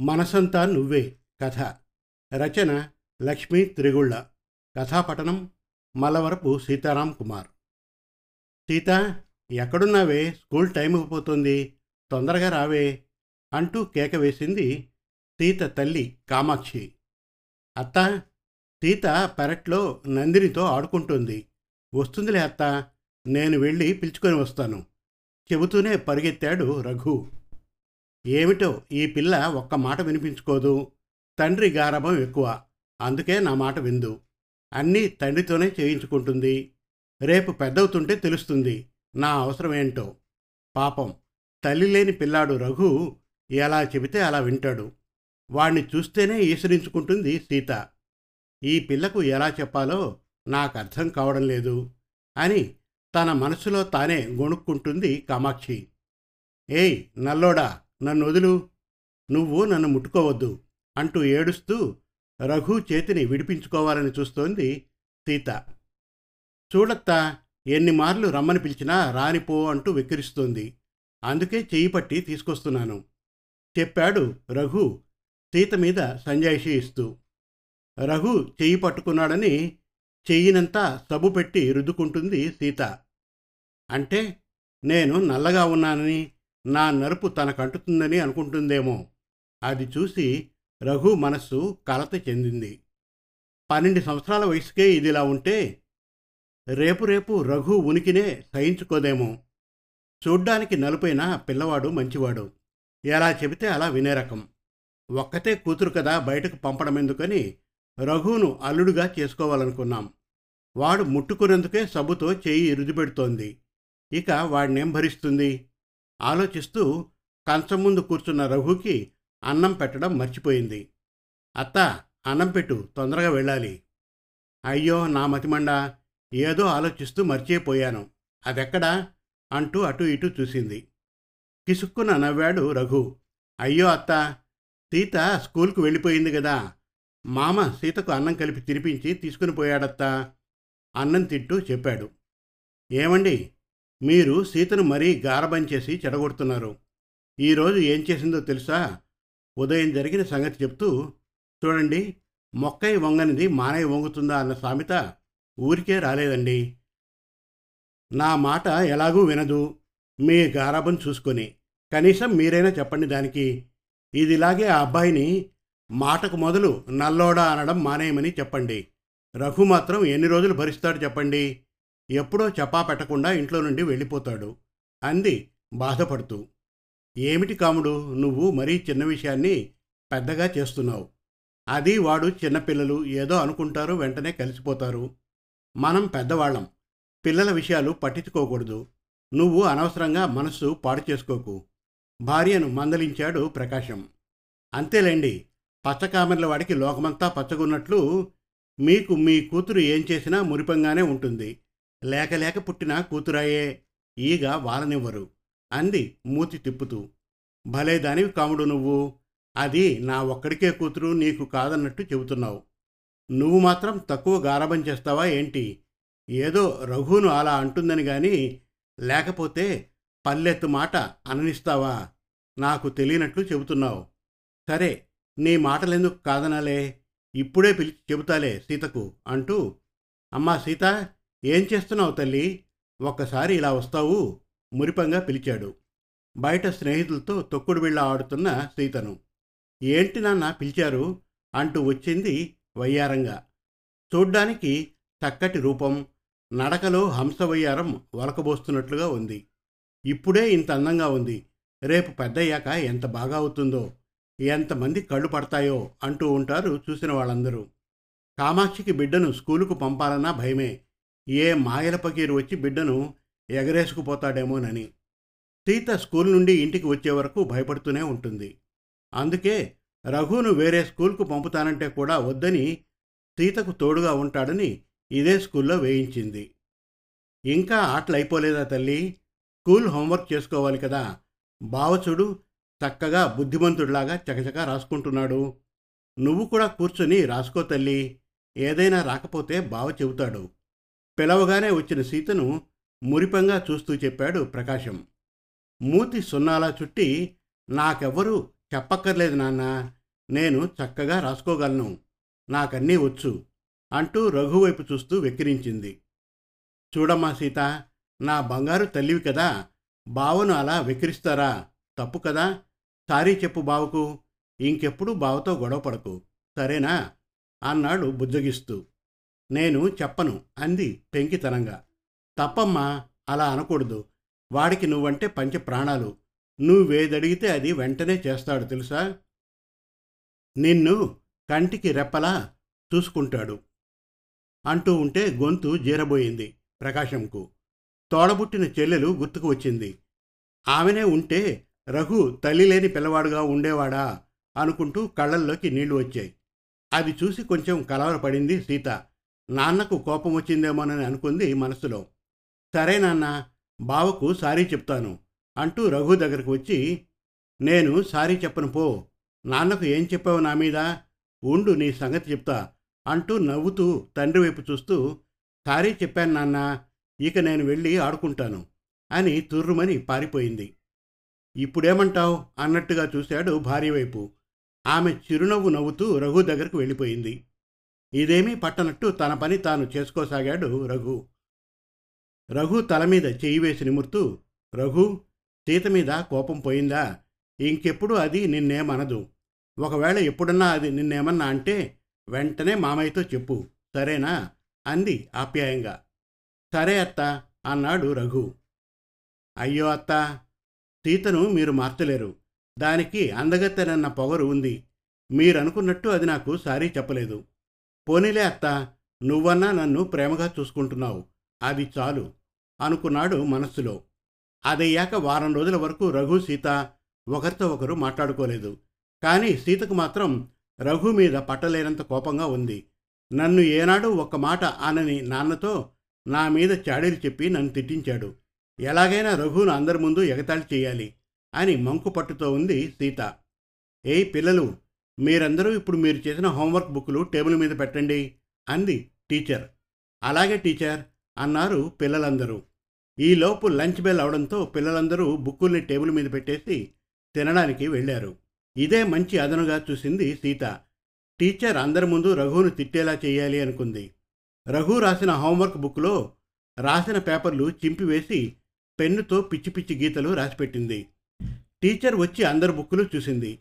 మనసంతా నువ్వే. కథ. రచన లక్ష్మీ త్రిగుళ్ళ. కథాపఠనం మలవరపు సీతారాం కుమార్. సీత ఎక్కడున్నావే? స్కూల్ టైం అయిపోతుంది తొందరగా రావే అంటూ కేక వేసింది సీత తల్లి కామాక్షి. అత్త సీత పెరట్లో నందినితో ఆడుకుంటుంది. వస్తుందిలే అత్త నేను వెళ్ళి పిలుచుకొని వస్తాను. చెబుతూనే పరిగెత్తాడు రఘు. ఏమిటో ఈ పిల్ల ఒక్క మాట వినిపించుకోదు. తండ్రి గారభం ఎక్కువ. అందుకే నా మాట విందు. అన్నీ తండ్రితోనే చేయించుకుంటుంది. రేపు పెద్దవుతుంటే తెలుస్తుంది నా అవసరమేంటో. పాపం తల్లి లేని పిల్లాడు రఘు ఎలా చెబితే అలా వింటాడు. వాణ్ణి చూస్తేనే ఈసరించుకుంటుంది సీత. ఈ పిల్లకు ఎలా చెప్పాలో నాకు అర్థం కావడం లేదు అని తన మనసులో తానే గొణుక్కుంటుంది కామాక్షి. ఏయ్ నల్లోడా! నన్ను వదులు నువ్వు నన్ను ముట్టుకోవద్దు అంటూ ఏడుస్తూ రఘు చేతిని విడిపించుకోవాలని చూస్తోంది సీత. చూడత్తా ఎన్ని మార్లు రమ్మని పిలిచినా రానిపో అంటూ వెక్కిరిస్తోంది. అందుకే చెయ్యి పట్టి తీసుకొస్తున్నాను. చెప్పాడు రఘు సీత మీద సంజాయిషి ఇస్తూ. రఘు చెయ్యి పట్టుకున్నాడని చెయ్యినంతా సబ్బు పెట్టి రుద్దుకుంటుంది సీత. అంటే నేను నల్లగా ఉన్నానని నా నలుపు తనకంటుతుందని అనుకుంటుందేమో. అది చూసి రఘు మనస్సు కలత చెందింది. పన్నెండు సంవత్సరాల వయసుకే ఇదిలా ఉంటే రేపు రేపు రఘు ఉనికినే సహించుకోదేమో. చూడ్డానికి నలుపైన పిల్లవాడు మంచివాడు. ఎలా చెబితే అలా వినే రకం. ఒక్కతే కూతురు కదా బయటకు పంపడం ఎందుకని రఘువును అల్లుడుగా చేసుకోవాలనుకున్నాం. వాడు ముట్టుకునేందుకే సబ్బుతో చేయి రుదిపెడుతోంది ఇక వాడినేం భరిస్తుంది? ఆలోచిస్తూ కంచం ముందు కూర్చున్న రఘుకి అన్నం పెట్టడం మర్చిపోయింది. అత్త అన్నం పెట్టు తొందరగా వెళ్ళాలి. అయ్యో నా మతిమండ ఏదో ఆలోచిస్తూ మర్చిపోయాను. అదెక్కడా? అంటూ అటు ఇటు చూసింది. కిసుక్కున నవ్వాడు రఘు. అయ్యో అత్త సీత స్కూల్కు వెళ్ళిపోయింది కదా మామ సీతకు అన్నం కలిపి తినిపించి తీసుకుని పోయాడత్తా. అన్నం తింటూ చెప్పాడు. ఏమండి? మీరు సీతను మరీ గారబం చేసి చెడగొడుతున్నారు. ఈరోజు ఏం చేసిందో తెలుసా? ఉదయం జరిగిన సంగతి చెప్తూ చూడండి మొక్కై వంగనిది మానయ్య వంగుతుందా అన్న సామెత ఊరికే రాలేదండి. నా మాట ఎలాగూ వినదు. మీ గారాబం చూసుకొని. కనీసం మీరైనా చెప్పండి దానికి. ఇదిలాగే ఆ అబ్బాయిని మాటకు మొదలు నల్లోడా అనడం మానేయమని చెప్పండి. రఘు మాత్రం ఎన్ని రోజులు భరిస్తాడు చెప్పండి. ఎప్పుడో చెప్పా పెట్టకుండా ఇంట్లో నుండి వెళ్ళిపోతాడు. అంది బాధపడుతూ. ఏమిటి కాముడు నువ్వు మరీ చిన్న విషయాన్ని పెద్దగా చేస్తున్నావు. అది వాడు చిన్నపిల్లలు ఏదో అనుకుంటారు వెంటనే కలిసిపోతారు. మనం పెద్దవాళ్ళం. పిల్లల విషయాలు పట్టించుకోకూడదు. నువ్వు అనవసరంగా మనస్సు పాడు చేసుకోకు. భార్యను మందలించాడు ప్రకాశం. అంతేలేండి పచ్చకామెర్ల వాడికి లోకమంతా పచ్చగున్నట్లు మీకు మీ కూతురు ఏం చేసినా మురిపంగానే ఉంటుంది. లేక లేక పుట్టిన కూతురాయే ఈగ వాలనివ్వరు అంది మూతి తిప్పుతూ. భలే దానివి కాముడు నువ్వు. అది నా ఒక్కడికే కూతురు నీకు కాదన్నట్టు చెబుతున్నావు. నువ్వు మాత్రం తక్కువ గారభం చేస్తావా ఏంటి? ఏదో రఘును అలా అంటుందని గాని లేకపోతే పల్లెత్తు మాట అననిస్తావా? నాకు తెలియనట్లు చెబుతున్నావు. సరే నీ మాటలెందుకు కాదనాలే? ఇప్పుడే పిలిచి చెబుతాలే సీతకు అంటూ అమ్మా సీత ఏం చేస్తున్నావు తల్లి? ఒక్కసారి ఇలా వస్తావు? మురిపంగా పిలిచాడు. బయట స్నేహితులతో తొక్కుడు బిళ్ళ ఆడుతున్న సీతను. ఏంటి నాన్న పిలిచారు? అంటూ వచ్చింది వయ్యారంగా. చూడ్డానికి చక్కటి రూపం నడకలో హంసవయ్యారం వలకబోస్తున్నట్లుగా ఉంది. ఇప్పుడే ఇంత అందంగా ఉంది. రేపు పెద్దయ్యాక ఎంత బాగా అవుతుందో ఎంతమంది కళ్ళు పడతాయో అంటూ ఉంటారు చూసిన వాళ్ళందరూ. కామాక్షికి బిడ్డను స్కూలుకు పంపాలన్నా భయమే. ఏ మాయల పకీరు వచ్చి బిడ్డను ఎగరేసుకుపోతాడేమోనని. సీత స్కూల్ నుండి ఇంటికి వచ్చే వరకు భయపడుతూనే ఉంటుంది. అందుకే రఘును వేరే స్కూల్కు పంపుతానంటే కూడా వద్దని సీతకు తోడుగా ఉంటాడని ఇదే స్కూల్లో వేయించింది. ఇంకా ఆటలు అయిపోలేదా తల్లి? స్కూల్ హోంవర్క్ చేసుకోవాలి కదా. బావచుడు చక్కగా బుద్ధిమంతుడిలాగా చకచకా రాసుకుంటున్నాడు. నువ్వు కూడా కూర్చొని రాసుకో తల్లి. ఏదైనా రాకపోతే బావ చెబుతాడు. పిలవగానే వచ్చిన సీతను మురిపంగా చూస్తూ చెప్పాడు ప్రకాశం. మూతి సున్నాలా చుట్టి నాకెవ్వరూ చెప్పక్కర్లేదు నాన్న. నేను చక్కగా రాసుకోగలను. నాకన్నీ వచ్చు అంటూ రఘువైపు చూస్తూ వెక్కిరించింది. చూడమ్మా సీత నా బంగారు తల్లివి కదా. బావను అలా వెక్కిరిస్తారా? తప్పు కదా. సారీ చెప్పు బావకు. ఇంకెప్పుడు బావతో గొడవ పడకు. సరేనా? అన్నాడు బుజ్జగిస్తూ. నేను చెప్పను అంది పెంకితనంగా తప్పమ్మా అలా అనకూడదు. వాడికి నువ్వంటే పంచ ప్రాణాలు. నువ్వేదడిగితే అది వెంటనే చేస్తాడు తెలుసా? నిన్ను కంటికి రెప్పలా చూసుకుంటాడు అంటూ ఉంటే గొంతు జీరబోయింది ప్రకాశంకు. తోడబుట్టిన చెల్లెలు గుర్తుకు వచ్చింది. ఆమెనే ఉంటే రఘు తల్లి లేని పిల్లవాడుగా ఉండేవాడా అనుకుంటూ కళ్ళల్లోకి నీళ్ళు వచ్చాయి. అది చూసి కొంచెం కలవరపడింది సీత. నాన్నకు కోపం వచ్చిందేమోనని అనుకుంది మనసులో. సరే నాన్న బావకు సారీ చెప్తాను అంటూ రఘు దగ్గరకు వచ్చి నేను సారీ చెప్పను పో నాన్నకు ఏం చెప్పావు నా మీద? ఉండు నీ సంగతి చెప్తా అంటూ నవ్వుతూ తండ్రి వైపు చూస్తూ సారీ చెప్పాను నాన్న ఇక నేను వెళ్ళి ఆడుకుంటాను అని తుర్రుమని పారిపోయింది. ఇప్పుడేమంటావు? అన్నట్టుగా చూశాడు భార్య వైపు. ఆమె చిరునవ్వు నవ్వుతూ రఘు దగ్గరకు వెళ్ళిపోయింది. ఇదేమీ పట్టనట్టు తన పని తాను చేసుకోసాగాడు రఘు. రఘు తల మీద చెయ్యి వేసి నిమురుతూ రఘు సీత మీద కోపం పోయిందా? ఇంకెప్పుడు అది నిన్నేమనదు. ఒకవేళ ఎప్పుడన్నా అది నిన్నేమన్నా అంటే వెంటనే మామయ్యతో చెప్పు. సరేనా? అంది ఆప్యాయంగా. సరే అత్త అన్నాడు రఘు. అయ్యో అత్త సీతను మీరు మార్చలేరు. దానికి అందగత్తెనన్న పొగరు ఉంది. మీరనుకున్నట్టు అది నాకు సారీ చెప్పలేదు. పోనీలే అత్త నువ్వన్నా నన్ను ప్రేమగా చూసుకుంటున్నావు. అది చాలు అనుకున్నాడు మనస్సులో. అదయ్యాక వారం రోజుల వరకు రఘు సీత ఒకరితో ఒకరు మాట్లాడుకోలేదు. కానీ సీతకు మాత్రం రఘు మీద పట్టలేనంత కోపంగా ఉంది. నన్ను ఏనాడు ఒక్క మాట అనని నాన్నతో నా మీద చాడీలు చెప్పి నన్ను తిట్టించాడు. ఎలాగైనా రఘును అందరి ముందు ఎగతాళి చేయాలి అని మంకు పట్టుతో ఉంది సీత. ఏయ్ పిల్లలు మీరందరూ ఇప్పుడు మీరు చేసిన హోంవర్క్ బుక్లు టేబుల్ మీద పెట్టండి అంది టీచర్. అలాగే టీచర్ అన్నారు పిల్లలందరూ. ఈలోపు లంచ్ బెల్ అవడంతో పిల్లలందరూ బుక్కుల్ని టేబుల్ మీద పెట్టేసి తినడానికి వెళ్ళారు. ఇదే మంచి అదనుగా చూసింది సీత. టీచర్ అందరి ముందు రఘువును తిట్టేలా చేయాలి అనుకుంది. రఘు రాసిన హోంవర్క్ బుక్లో రాసిన పేపర్లు చింపివేసి పెన్నుతో పిచ్చి పిచ్చి గీతలు రాసిపెట్టింది. టీచర్ వచ్చి అందరి బుక్కులు చూసింది.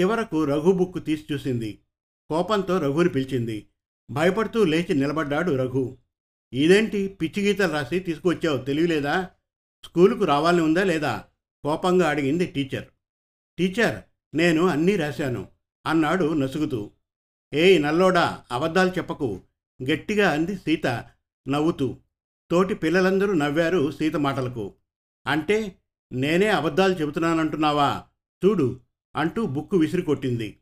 చివరకు రఘు బుక్కు తీసి చూసింది. కోపంతో రఘుని పిలిచింది. భయపడుతూ లేచి నిలబడ్డాడు రఘు. ఇదేంటి పిచ్చి గీతలు రాసి తీసుకువచ్చావు? తెలియలేదా స్కూలుకు రావాలని ఉందా లేదా? కోపంగా అడిగింది టీచర్. టీచర్ నేను అన్నీ రాశాను అన్నాడు నసుగుతూ. ఏయ్ నల్లోడా అబద్ధాలు చెప్పకు గట్టిగా అంది సీత నవ్వుతూ. తోటి పిల్లలందరూ నవ్వారు సీత మాటలకు. అంటే నేనే అబద్ధాలు చెబుతున్నానంటున్నావా? చూడు అంటూ బుక్కు విసిరి కొట్టింది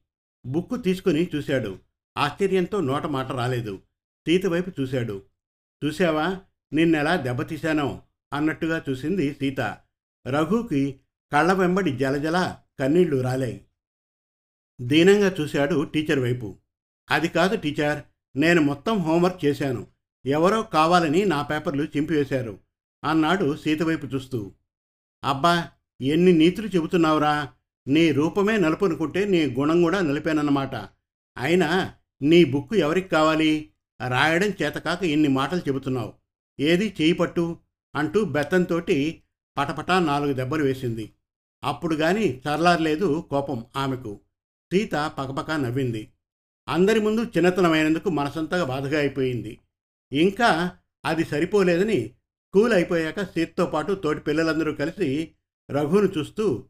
బుక్కు తీసుకుని చూశాడు. ఆశ్చర్యంతో నోట మాట రాలేదు. సీత వైపు చూశాడు. చూశావా? నిన్నెలా దెబ్బతీశానో? అన్నట్టుగా చూసింది సీత. రఘుకి కళ్ళ వెంబడి జలజల కన్నీళ్ళు రాలాయి. దీనంగా చూశాడు టీచర్ వైపు. అది కాదు టీచర్. నేను మొత్తం హోంవర్క్ చేశాను. ఎవరో కావాలని నా పేపర్లు చింపివేశారు అన్నాడు సీత వైపు చూస్తూ. అబ్బా! ఎన్ని నీతులు చెబుతున్నావురా! నీ రూపమే నలుపనుకుంటే నీ గుణం కూడా నలిపానన్నమాట. అయినా నీ బుక్కు ఎవరికి కావాలి? రాయడం చేతకాక ఇన్ని మాటలు చెబుతున్నావు. ఏది చేయి పట్టు? అంటూ బెత్తంతోటి పటపటా నాలుగు దెబ్బలు వేసింది. అప్పుడు గాని చర్లారలేదు కోపం ఆమెకు. సీత పకపక నవ్వింది. అందరి ముందు చిన్నతనమైనందుకు మనసంతగా బాధగా అయిపోయింది. ఇంకా అది సరిపోలేదని స్కూల్ అయిపోయాక సీతతో పాటు తోటి పిల్లలందరూ కలిసి రఘును చూస్తూ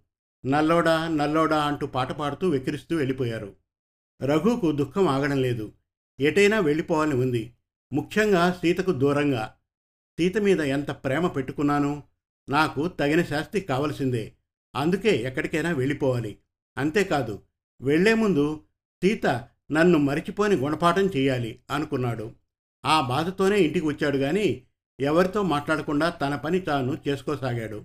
నల్లోడా నల్లోడా అంటూ పాట పాడుతూ వెక్కిరిస్తూ వెళ్ళిపోయారు. రఘుకు దుఃఖం ఆగడం లేదు. ఎటైనా వెళ్ళిపోవాలని ఉంది. ముఖ్యంగా సీతకు దూరంగా. సీత మీద ఎంత ప్రేమ పెట్టుకున్నాను నాకు తగిన శాస్తి కావలసిందే. అందుకే ఎక్కడికైనా వెళ్ళిపోవాలి. అంతేకాదు వెళ్ళే ముందు సీత నన్ను మరిచిపోని గుణపాఠం చేయాలి అనుకున్నాడు. ఆ బాధతోనే ఇంటికి వచ్చాడు గాని ఎవరితో మాట్లాడకుండా తన పని తాను చేసుకోసాగాడు.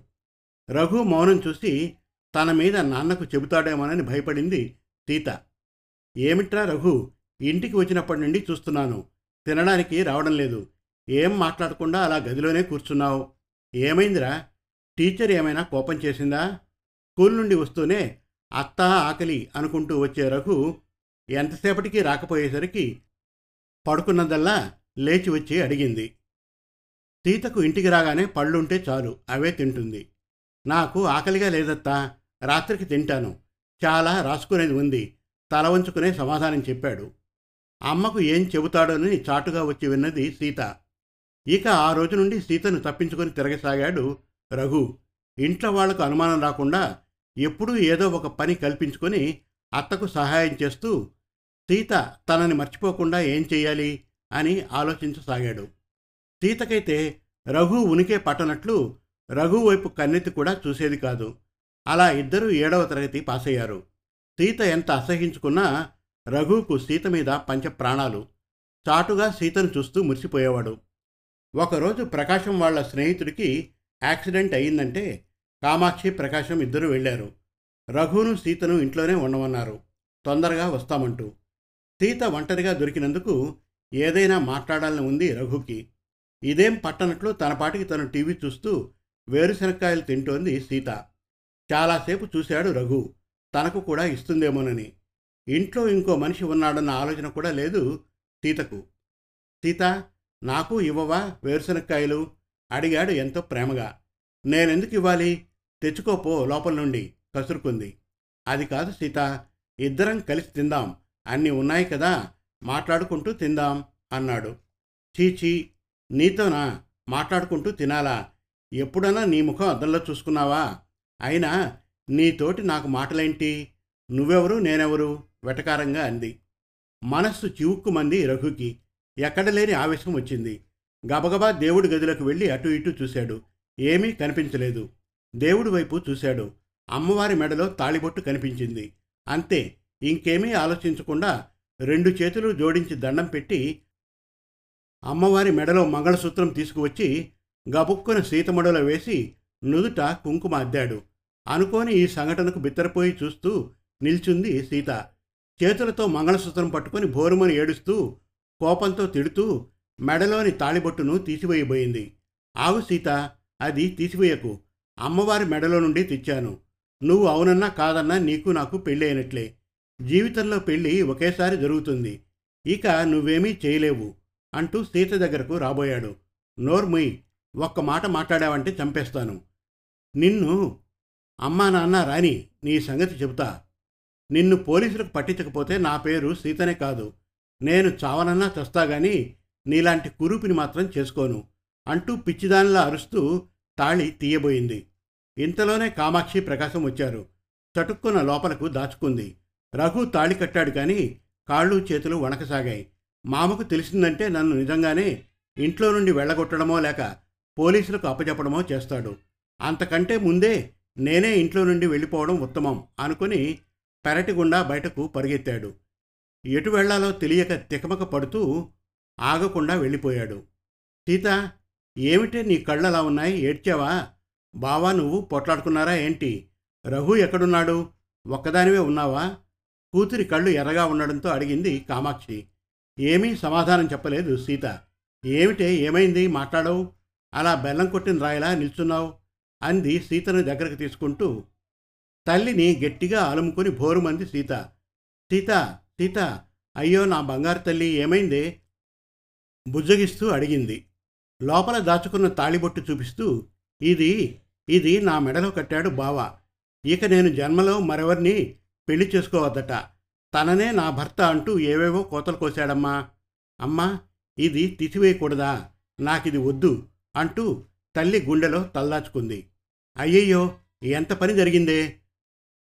రఘు మౌనం చూసి తన మీద నాన్నకు చెబుతాడేమోనని భయపడింది సీత. ఏమిట్రా రఘు ఇంటికి వచ్చినప్పటి నుండి చూస్తున్నాను. తినడానికి రావడం లేదు. ఏం మాట్లాడకుండా అలా గదిలోనే కూర్చున్నావు. ఏమైందిరా? టీచర్ ఏమైనా కోపం చేసిందా? స్కూల్ నుండి వస్తూనే అత్త ఆకలి అనుకుంటూ వచ్చే రఘు ఎంతసేపటికి రాకపోయేసరికి పడుకున్నదల్లా లేచి వచ్చి అడిగింది. సీతకు ఇంటికి రాగానే పళ్ళుంటే చాలు అవే తింటుంది. నాకు ఆకలిగా లేదత్తా. రాత్రికి తింటాను. చాలా రాసుకునేది ఉంది. తల వంచుకునే సమాధానం చెప్పాడు. అమ్మకు ఏం చెబుతాడోనని చాటుగా వచ్చి విన్నది సీత. ఇక ఆ రోజు నుండి సీతను తప్పించుకొని తిరగసాగాడు రఘు. ఇంట్లో వాళ్ళకు అనుమానం రాకుండా ఎప్పుడూ ఏదో ఒక పని కల్పించుకొని అత్తకు సహాయం చేస్తూ సీత తనని మర్చిపోకుండా ఏం చెయ్యాలి? అని ఆలోచించసాగాడు. సీతకైతే రఘు ఉనికే పట్టనట్లు రఘు వైపు కన్నెత్తి కూడా చూసేది కాదు. అలా ఇద్దరూ ఏడవ తరగతి పాసయ్యారు. సీత ఎంత అసహించుకున్నా రఘుకు సీత మీద పంచ ప్రాణాలు చాటుగా సీతను చూస్తూ మురిసిపోయేవాడు. ఒకరోజు ప్రకాశం వాళ్ళ స్నేహితుడికి యాక్సిడెంట్ అయిందంటే కామాక్షి ప్రకాశం ఇద్దరు వెళ్ళారు. రఘును సీతను ఇంట్లోనే ఉండమన్నారు. తొందరగా వస్తామంటూ. సీత ఒంటరిగా దొరికినందుకు ఏదైనా మాట్లాడాలని ఉంది రఘుకి. ఇదేం పట్టనట్లు తన పాటికి తను టీవీ చూస్తూ వేరుశనక్కాయలు తింటోంది సీత. చాలాసేపు చూశాడు రఘు. తనకు కూడా ఇస్తుందేమోనని. ఇంట్లో ఇంకో మనిషి ఉన్నాడన్న ఆలోచన కూడా లేదు సీతకు. సీత నాకు ఇవ్వవా వేరుశనక్కాయలు? అడిగాడు ఎంతో ప్రేమగా. నేనెందుకు ఇవ్వాలి? తెచ్చుకోపో లోపల నుండి కసురుకుంది. అది కాదు సీత ఇద్దరం కలిసి తిందాం. అన్నీ ఉన్నాయి కదా మాట్లాడుకుంటూ తిందాం అన్నాడు. చీచీ నీతోనా? మాట్లాడుకుంటూ తినాలా? ఎప్పుడన్నా నీ ముఖం అద్దంలో చూసుకున్నావా? అయినా నీతోటి నాకు మాటలేంటి? నువ్వెవరు? నేనెవరు? వెటకారంగా అంది. మనస్సు చివుక్కుమంది రఘుకి ఎక్కడ లేని ఆవేశం వచ్చింది. గబగబా దేవుడి గదిలోకి వెళ్ళి అటు ఇటు చూశాడు. ఏమీ కనిపించలేదు. దేవుడి వైపు చూశాడు. అమ్మవారి మెడలో తాళిబొట్టు కనిపించింది. అంతే ఇంకేమీ ఆలోచించకుండా రెండు చేతులు జోడించి దండం పెట్టి అమ్మవారి మెడలో మంగళసూత్రం తీసుకువచ్చి గబుక్కున సీతమడలో వేసి నుదుట కుంకుమ అద్దాడు. అనుకోని ఈ సంఘటనకు బిత్తరపోయి చూస్తూ నిల్చుంది సీత. చేతులతో మంగళసూత్రం పట్టుకొని భోరుమని ఏడుస్తూ కోపంతో తిడుతూ మెడలోని తాళిబొట్టును తీసివేయబోయింది. ఆగు సీత అది తీసివేయకు. అమ్మవారి మెడలో నుండి తెచ్చాను. నువ్వు అవునన్నా కాదన్నా నీకు నాకు పెళ్ళి అయినట్లే జీవితంలో పెళ్ళి ఒకేసారి జరుగుతుంది. ఇక నువ్వేమీ చేయలేవు అంటూ సీత దగ్గరకు రాబోయాడు. నోర్ముయ్ ఒక్క మాట మాట్లాడావంటే చంపేస్తాను. నిన్ను అమ్మా నాన్న రాని నీ సంగతి చెబుతా. నిన్ను పోలీసులకు పట్టించకపోతే నా పేరు సీతనే కాదు. నేను చావనన్నా చస్తా గాని నీలాంటి కురూపిని మాత్రం చేసుకోను అంటూ పిచ్చిదానిలా అరుస్తూ తాళి తీయబోయింది. ఇంతలోనే కామాక్షి ప్రకాశం వచ్చారు. చటుక్కున లోపలకు దాచుకుంది. రఘు తాళి కట్టాడు కానీ కాళ్ళు చేతులు వణకసాగాయి. మామకు తెలిసిందంటే నన్ను నిజంగానే ఇంట్లో నుండి వెళ్ళగొట్టడమో లేక పోలీసులకు అప్పచెప్పడమో చేస్తాడు. అంతకంటే ముందే నేనే ఇంట్లో నుండి వెళ్ళిపోవడం ఉత్తమం అనుకుని పెరటి గుండా బయటకు పరిగెత్తాడు. ఎటు వెళ్ళాలో తెలియక తికమక పడుతూ ఆగకుండా వెళ్ళిపోయాడు. సీత ఏమిటే నీ కళ్ళలా ఉన్నాయి? ఏడ్చావా? బావా నువ్వు పొట్లాడుకున్నారా ఏంటి? రఘు ఎక్కడున్నాడు? ఒక్కదానివే ఉన్నావా? కూతురి కళ్ళు ఎర్రగా ఉండడంతో అడిగింది కామాక్షి. ఏమీ సమాధానం చెప్పలేదు సీత. ఏమిటే? ఏమైంది? మాట్లాడవు. అలా బెల్లం కొట్టిన రాయలా నిల్చున్నావు. అంది సీతను దగ్గరకు తీసుకుంటూ. తల్లిని గట్టిగా అలుముకొని భోరుమంది సీత. సీత సీత అయ్యో నా బంగారు తల్లి ఏమైంది? బుజ్జగిస్తూ అడిగింది. లోపల దాచుకున్న తాళిబొట్టు చూపిస్తూ ఇది ఇది నా మెడలో కట్టాడు బావ. ఇక నేను జన్మలో మరెవరిని పెళ్ళి చేసుకోవద్దట. తననే నా భర్త అంటూ ఏవేవో కోతలు కోశాడమ్మా. అమ్మా ఇది తీసివేయకూడదా? నాకిది వద్దు అంటూ తల్లి గుండెలో తల్లాచుకుంది అయ్యయ్యో ఎంత పని జరిగిందే?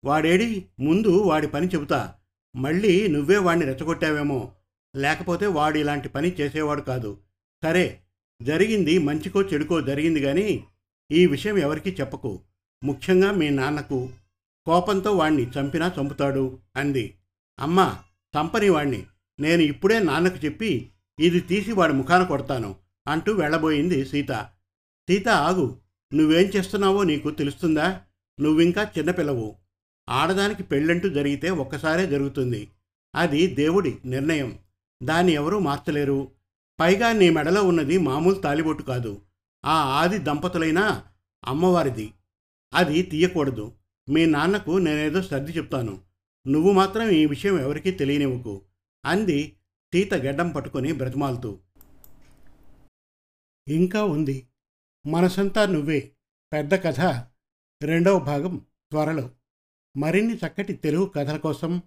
వాడేడి ముందు వాడి పని చెబుతా. మళ్ళీ నువ్వే వాడిని రెచ్చగొట్టావేమో. లేకపోతే వాడు ఇలాంటి పని చేసేవాడు కాదు. సరే జరిగింది మంచికో చెడుకో జరిగింది కానీ ఈ విషయం ఎవరికీ చెప్పకు. ముఖ్యంగా మీ నాన్నకు. కోపంతో వాణ్ణి చంపినా చంపుతాడు అంది. అమ్మా చంపని వాణ్ణి. నేను ఇప్పుడే నాన్నకు చెప్పి ఇది తీసి వాడి ముఖాన కొడతాను అంటూ వెళ్ళబోయింది సీత. సీత ఆగు. నువ్వేం చేస్తున్నావో నీకు తెలుస్తుందా? నువ్వింకా చిన్నపిల్లవు ఆడదానికి పెళ్ళంటూ జరిగితే ఒక్కసారే జరుగుతుంది. అది దేవుడి నిర్ణయం. దాన్ని ఎవరూ మార్చలేరు. పైగా నీ మెడలో ఉన్నది మామూలు తాలిబొట్టు కాదు. ఆ ఆది దంపతులైనా అమ్మవారిది. అది తీయకూడదు. మీ నాన్నకు నేనేదో సర్ది చెప్తాను. నువ్వు మాత్రం ఈ విషయం ఎవరికీ తెలియనివ్వకు. అంది సీత గడ్డం పట్టుకొని బ్రతిమాలుతూ. ఇంకా ఉంది. మనసంతా నువ్వే. పెద్ద కథ. రెండవ భాగం త్వరలో. మరిన్ని చక్కటి తెలుగు కథల కోసం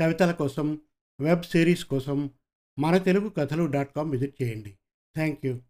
కవితల కోసం వెబ్ సిరీస్ కోసం మన తెలుగు కథలు డాట్ కామ్ విజిట్ చేయండి. Thank you